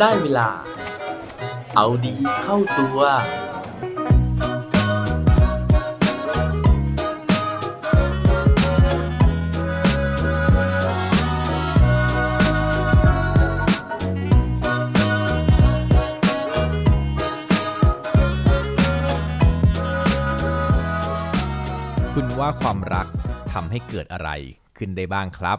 ได้เวลา เอาดีเข้าตัว คุณว่าความรักทำให้เกิดอะไรขึ้นได้บ้างครับ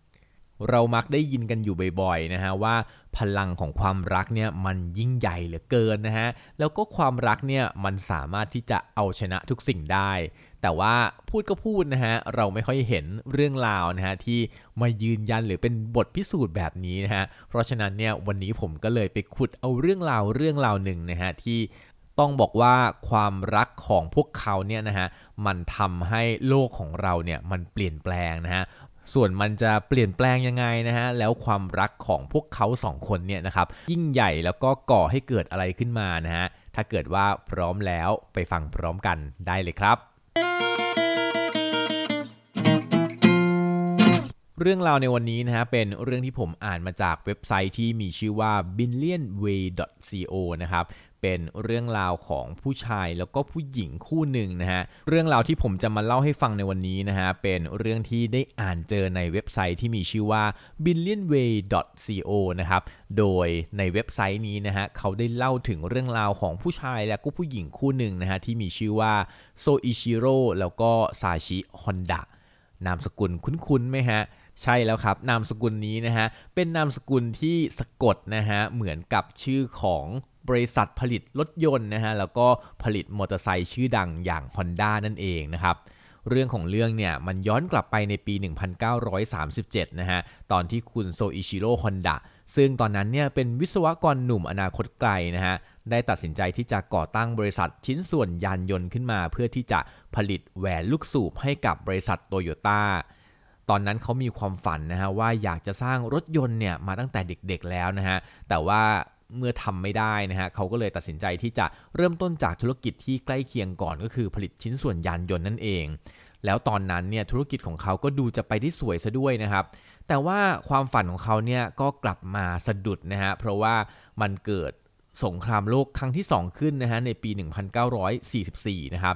เรามักได้ยินกันอยู่บ่อยๆนะฮะว่าพลังของความรักเนี่ยมันยิ่งใหญ่เหลือเกินนะฮะแล้วก็ความรักเนี่ยมันสามารถที่จะเอาชนะทุกสิ่งได้ แต่ว่าพูดก็พูดนะฮะเราไม่ค่อยเห็นเรื่องราวนะฮะที่มายืนยันหรือเป็นบทพิสูจน์แบบนี้นะฮะเพราะฉะนั้นเนี่ยวันนี้ผมก็เลยไปขุดเอาเรื่องราวเรื่องราวหนึ่งนะฮะที่ต้องบอกว่าความรักของพวกเขาเนี่ยนะฮะมันทำให้โลกของเราเนี่ยมันเปลี่ยนแปลงนะฮะ ส่วนมันจะเปลี่ยนแปลงยังไงนะฮะแล้วความรักของพวกเขาสองคนเนี่ยนะครับยิ่งใหญ่แล้วก็ก่อให้เกิดอะไรขึ้นมานะฮะถ้าเกิดว่าพร้อมแล้วไปฟังพร้อมกันได้เลยครับ เรื่องราวในวันนี้นะฮะเป็นเรื่องที่ผมอ่านมาจากเว็บไซต์ที่มีชื่อว่า billionway.co นะครับ เป็นเรื่องราวของผู้ชายแล้วก็ผู้หญิงคู่หนึ่งนะฮะเรื่องราวที่ผมจะมาเล่าให้ฟังในวันนี้นะฮะเป็นเรื่องที่ได้อ่านเจอในเว็บไซต์ที่มีชื่อว่า billionway.co นะครับโดยในเว็บไซต์นี้นะฮะเขาได้เล่าถึงเรื่องราวของผู้ชายและก็ผู้หญิงคู่หนึ่งนะฮะที่มีชื่อว่าโซอิชิโร่แล้วก็ซาชิฮอนดะนามสกุลคุ้นๆไหมฮะใช่แล้วครับ นามสกุลนี้นะฮะเป็นนามสกุลที่สะกดนะฮะเหมือนกับชื่อของ บริษัทผลิตรถยนต์นะฮะแล้วก็ผลิตมอเตอร์ไซค์ชื่อดังอย่าง Honda นั่นเองนะครับเรื่องของเรื่องเนี่ยมันย้อนกลับไปในปี 1937 นะฮะตอนที่คุณโซอิชิโร่ฮอนดะซึ่งตอนนั้นเนี่ยเป็นวิศวกรหนุ่มอนาคตไกลนะฮะได้ตัดสินใจที่จะก่อตั้งบริษัทชิ้นส่วนยานยนต์ขึ้นมา เพื่อที่จะผลิตแหวนลูกสูบให้กับบริษัทโตโยต้าตอนนั้นเขามีความฝันนะฮะว่าอยากจะสร้างรถยนต์เนี่ยมาตั้งแต่เด็กๆแล้วนะฮะแต่ว่า เมื่อทำไม่ได้นะฮะเขาก็เลยตัดสินใจที่จะเริ่มต้นจากธุรกิจที่ใกล้เคียงก่อนก็คือผลิตชิ้นส่วนยานยนต์นั่นเอง แล้วตอนนั้นเนี่ยธุรกิจของเขาก็ดูจะไปได้สวยซะด้วยนะครับ แต่ว่าความฝันของเขาเนี่ยก็กลับมาสะดุดนะฮะเพราะว่ามันเกิดสงครามโลกครั้งที่ 2 ขึ้นนะฮะในปี 1944 นะครับ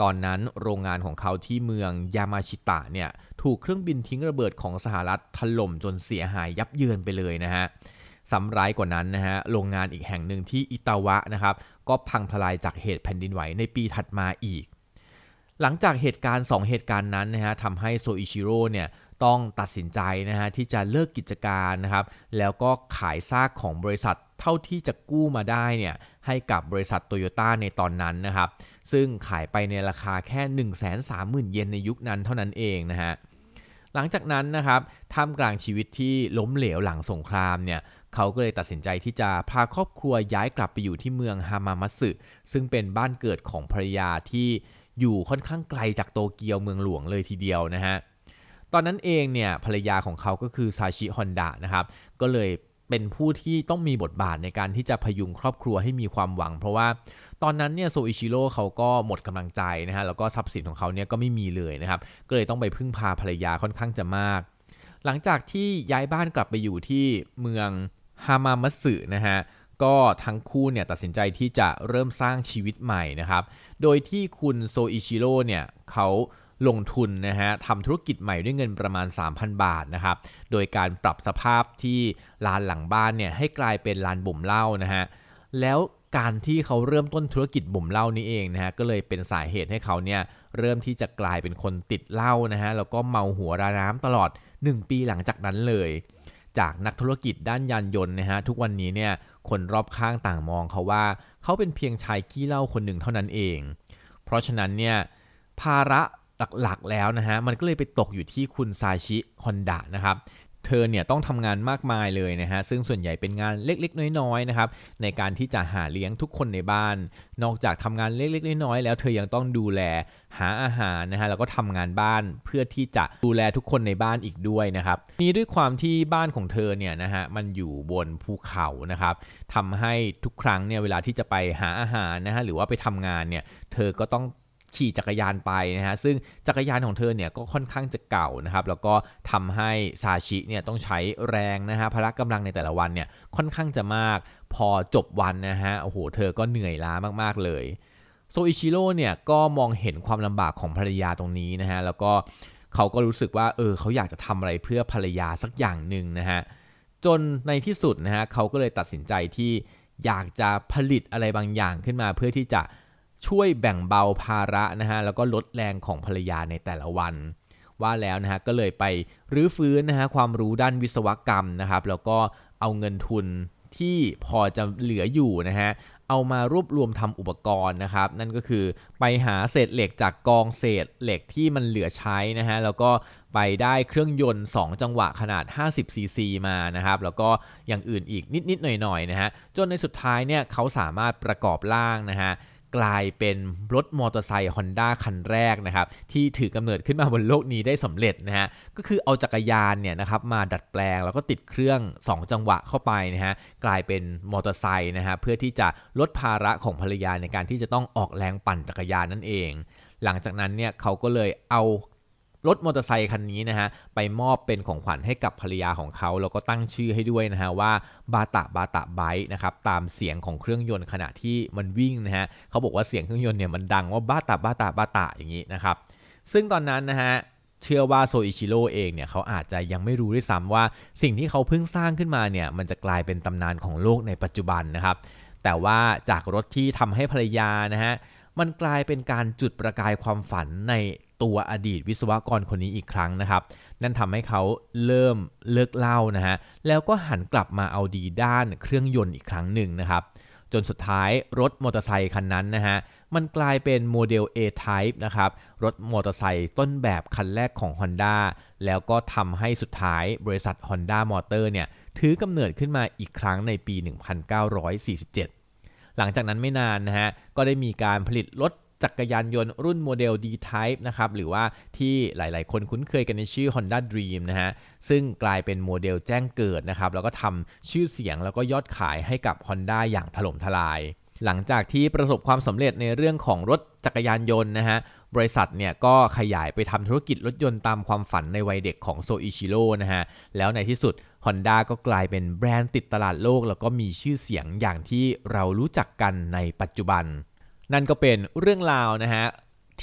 ตอนนั้นโรงงานของเขาที่เมืองยามาชิตะเนี่ยถูกเครื่องบินทิ้งระเบิดของสหรัฐถล่มจนเสียหายยับเยินไปเลยนะฮะ สำร้ายกว่านั้นนะฮะโรงงานอีกแห่งหนึ่งที่อิตาวะนะครับก็พังทลายจากเหตุแผ่นดินไหวในปีถัดมาอีก หลังจากเหตุการณ์ 2 เหตุการณ์นั้นนะฮะทำให้โซอิชิโร่เนี่ยต้องตัดสินใจนะฮะที่จะเลิกกิจการนะครับแล้วก็ขายซากของบริษัทเท่าที่จะกู้มาได้เนี่ยให้กับบริษัทโตโยต้าในตอนนั้นนะครับซึ่งขายไปในราคาแค่ 1 3 0 0 0 0 เยนในยุคนั้นเท่านั้นเองนะฮะหลังจากนั้นนะครับท่ามกลางชีวิตที่ล้มเหลวหลังสงครามเนี่ย เขาก็เลยตัดสินใจที่จะพาครอบครัวย้ายกลับไปอยู่ที่เมืองฮามามัตสึซึ่งเป็นบ้านเกิดของภรรยาที่อยู่ค่อนข้างไกลจากโตเกียวเมืองหลวงเลยทีเดียวนะฮะตอนนั้นเองเนี่ยภรรยาของเขาก็คือซาชิฮอนดะนะครับก็เลยเป็นผู้ที่ต้องมีบทบาทในการที่จะพยุงครอบครัวให้มีความหวัง เพราะว่าตอนนั้นเนี่ยโซอิชิโร่เขาก็หมดกำลังใจนะฮะแล้วก็ทรัพย์สินของเขาเนี่ยก็ไม่มีเลยนะครับก็เลยต้องไปพึ่งพาภรรยาค่อนข้างจะมาก หลังจากที่ย้ายบ้านกลับไปอยู่ที่เมือง ฮามามัสึนะฮะก็ทั้งคู่เนี่ยตัดสินใจที่จะเริ่มสร้างชีวิตใหม่นะครับ โดยที่คุณโซอิชิโร่เนี่ยเขาลงทุนนะฮะทำธุรกิจใหม่ด้วยเงินประมาณ 3,000 บาทนะครับ โดยการปรับสภาพที่ลานหลังบ้านเนี่ยให้กลายเป็นลานบ่มเหล้านะฮะ แล้วการที่เขาเริ่มต้นธุรกิจบ่มเหล้านี้เองนะฮะก็เลยเป็นสาเหตุให้เขาเนี่ยเริ่มที่จะกลายเป็นคนติดเหล้านะฮะแล้วก็เมาหัวราน้ำตลอด 1 ปีหลังจากนั้นเลย จากนักธุรกิจด้านยานยนต์นะฮะทุกวันนี้เนี่ยคนรอบข้างต่างมองเขาว่า เขาเป็นเพียงชายขี้เหล้าคนหนึ่งเท่านั้นเอง เพราะฉะนั้นเนี่ยภาระหลักๆแล้วนะฮะมันก็เลยไปตกอยู่ที่คุณซาชิฮอนดะนะครับ เธอเนี่ยต้องทำงานมากมายเลยนะฮะซึ่งส่วนใหญ่เป็นงานเล็กๆ น้อยๆนะครับในการที่จะหาเลี้ยงทุกคนในบ้าน นอกจากทำงานเล็กๆ น้อยๆแล้วเธอยังต้องดูแลหาอาหารนะฮะแล้วก็ทำงานบ้านเพื่อที่จะดูแลทุกคนในบ้านอีกด้วยนะครับนี่ด้วยความที่บ้านของเธอเนี่ยนะฮะมันอยู่บนภูเขานะครับทำให้ทุกครั้งเนี่ยเวลาที่จะไปหาอาหารนะฮะหรือว่าไปทำงานเนี่ยเธอก็ต้อง ขี่จักรยานไปนะฮะซึ่งจักรยานของเธอเนี่ยก็ค่อนข้างจะเก่านะครับแล้วก็ทำให้ซาชิเนี่ยต้องใช้แรงนะฮะพละกำลังในแต่ละวันเนี่ยค่อนข้างจะมากพอจบวันนะฮะโอ้โหเธอก็เหนื่อยล้ามากๆเลยโซอิชิโร่เนี่ยก็มองเห็นความลำบากของภรรยาตรงนี้นะฮะแล้วก็เขาก็รู้สึกว่าเออเขาอยากจะทำอะไรเพื่อภรรยาสักอย่างหนึ่งนะฮะจนในที่สุดนะฮะเขาก็เลยตัดสินใจที่อยากจะผลิตอะไรบางอย่างขึ้นมาเพื่อที่จะ ช่วยแบ่งเบาภาระนะฮะแล้วก็ลดแรงของภรรยาในแต่ละวัน ว่าแล้วนะฮะก็เลยไปรื้อฟื้นนะฮะความรู้ด้านวิศวกรรมนะครับ แล้วก็เอาเงินทุนที่พอจะเหลืออยู่นะฮะเอามารวบรวมทำอุปกรณ์นะครับ นั่นก็คือไปหาเศษเหล็กจากกองเศษเหล็กที่มันเหลือใช้นะฮะแล้วก็ไปได้เครื่องยนต์ 2 จังหวะขนาด 50 ซีซีมานะครับ แล้วก็อย่างอื่นอีกนิดๆหน่อยๆนะฮะจนในสุดท้ายเนี่ยเขาสามารถประกอบร่างนะฮะ กลายเป็นรถมอเตอร์ไซค์ฮอนด้าคันแรกนะครับที่ถือกำเนิดขึ้นมาบนโลกนี้ได้สำเร็จนะฮะก็คือเอาจักรยานเนี่ยนะครับมาดัดแปลงแล้วก็ติดเครื่อง 2 จังหวะเข้าไปนะฮะกลายเป็นมอเตอร์ไซค์นะฮะเพื่อที่จะลดภาระของภรรยาในการที่จะต้องออกแรงปั่นจักรยานนั่นเอง หลังจากนั้นเนี่ยเขาก็เลยเอา รถมอเตอร์ไซคันนี้นะฮะไปมอบเป็นของขวัญให้กับภรรยาของเขาแล้วก็ตั้งชื่อให้ด้วยนะฮะว่าบาตะบาตะไบนะครับตามเสียงของเครื่องยนต์ขณะที่มันวิ่งนะฮะเขาบอกว่าเสียงเครื่องยนต์เนี่ยมันดังว่าบาตะบาตะบาตะอย่างนี้นะครับซึ่งตอนนั้นนะฮะเชื่อว่าโซอิชิโร่เองเนี่ยเขาอาจจะยังไม่รู้ด้วยซ้ำว่าสิ่งที่เขาเพิ่งสร้างขึ้นมาเนี่ยมันจะกลายเป็นตำนานของโลกในปัจจุบันนะครับ แต่ว่าจากรถที่ทำให้ภรรยานะฮะมันกลายเป็นการจุดประกายความฝันใน ตัวอดีตวิศวกรคนนี้อีกครั้งนะครับ นั่นทำให้เขาเริ่มเลิกเล่านะฮะแล้วก็หันกลับมาเอาดีด้านเครื่องยนต์อีกครั้งหนึ่งนะครับ จนสุดท้ายรถมอเตอร์ไซค์คันนั้นนะฮะมันกลายเป็นโมเดล A-Type นะครับ รถมอเตอร์ไซค์ต้นแบบคันแรกของ Honda แล้วก็ทำให้สุดท้ายบริษัท Honda Motor เนี่ยถือกำเนิดขึ้นมาอีกครั้งในปี 1947 หลังจากนั้นไม่นานนะฮะก็ได้มีการผลิตรถ จักรยานยนต์รุ่นโมเดล D-Type นะครับหรือว่าที่หลาย ๆ คนคุ้นเคยกันในชื่อ Honda Dream นะฮะซึ่งกลายเป็นโมเดลแจ้งเกิดนะครับแล้วก็ทำชื่อเสียงแล้วก็ยอดขายให้กับ Honda อย่างถล่มทลาย หลังจากที่ประสบความสำเร็จในเรื่องของรถจักรยานยนต์นะฮะบริษัทเนี่ยก็ขยายไปทำธุรกิจรถยนต์ตามความฝันในวัยเด็กของโซอิชิโร่นะฮะแล้วในที่สุด Honda ก็กลายเป็นแบรนด์ติดตลาดโลก แล้วก็มีชื่อเสียงอย่างที่เรารู้จักกันในปัจจุบัน นั่นก็เป็นเรื่องราวนะฮะ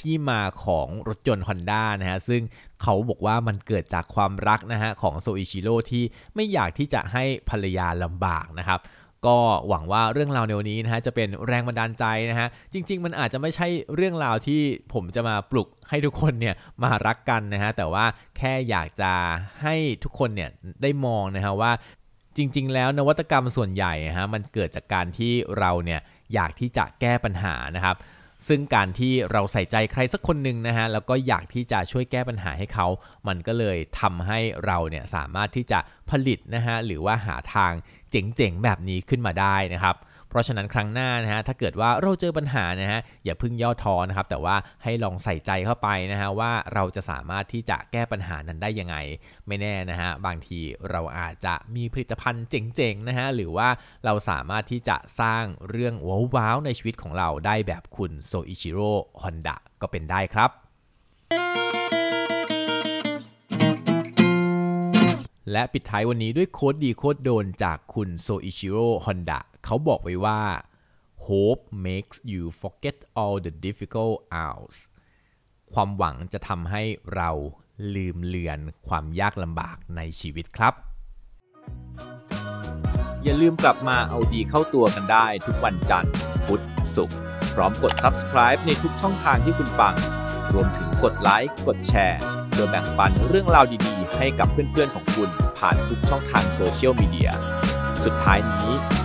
ที่มาของรถยนต์ Honda นะฮะซึ่งเขาบอกว่ามันเกิดจากความรักนะฮะของโซอิชิโร่ที่ไม่อยากที่จะให้ภรรยาลำบากนะครับก็หวังว่าเรื่องราวในวันนี้นะฮะจะเป็นแรงบันดาลใจนะฮะจริง ๆ มันอาจจะไม่ใช่เรื่องราวที่ผมจะมาปลุกให้ทุกคนเนี่ยมารักกันนะฮะแต่ว่าแค่อยากจะให้ทุกคนเนี่ยได้มองนะฮะว่า จริง ๆ แล้วนวัตกรรมส่วนใหญ่ฮะมันเกิดจากการที่เราเนี่ยอยากที่จะแก้ปัญหานะครับ ซึ่งการที่เราใส่ใจใครสักคนหนึ่งนะฮะแล้วก็อยากที่จะช่วยแก้ปัญหาให้เขา มันก็เลยทำให้เราเนี่ยสามารถที่จะผลิตนะฮะหรือว่าหาทางเจ๋งๆแบบนี้ขึ้นมาได้นะครับ เพราะฉะนั้นครั้งหน้านะฮะถ้าเกิดว่าเราเจอปัญหานะฮะอย่าพึ่งย่อท้อนะครับแต่ว่าให้ลองใส่ใจเข้าไปนะฮะว่าเราจะสามารถที่จะแก้ปัญหานั้นได้ยังไง ไม่แน่นะฮะบางทีเราอาจจะมีผลิตภัณฑ์เจ๋งๆนะฮะหรือว่าเราสามารถที่จะสร้างเรื่องว้าวๆในชีวิตของเราได้แบบคุณโซอิชิโร่ฮอนดะก็เป็นได้ครับและปิดท้ายวันนี้ด้วยโค้ดดีโค้ดโดนจากคุณโซอิชิโร่ฮอนดะ เขาบอกไว้ว่า hope makes you forget all the difficult hours ความหวังจะทำให้เราลืมเลือนความยากลำบากในชีวิตครับ อย่าลืมกลับมาเอาดีเข้าตัวกันได้ทุกวันจันทร์ พุธ ศุกร์ พร้อมกด subscribe ในทุกช่องทางที่คุณฟัง รวมถึงกดไลค์ กดแชร์เพื่อแบ่งปันเรื่องราวดีๆ ให้กับเพื่อนๆของคุณผ่านทุกช่องทางโซเชียลมีเดีย สุดท้ายนี้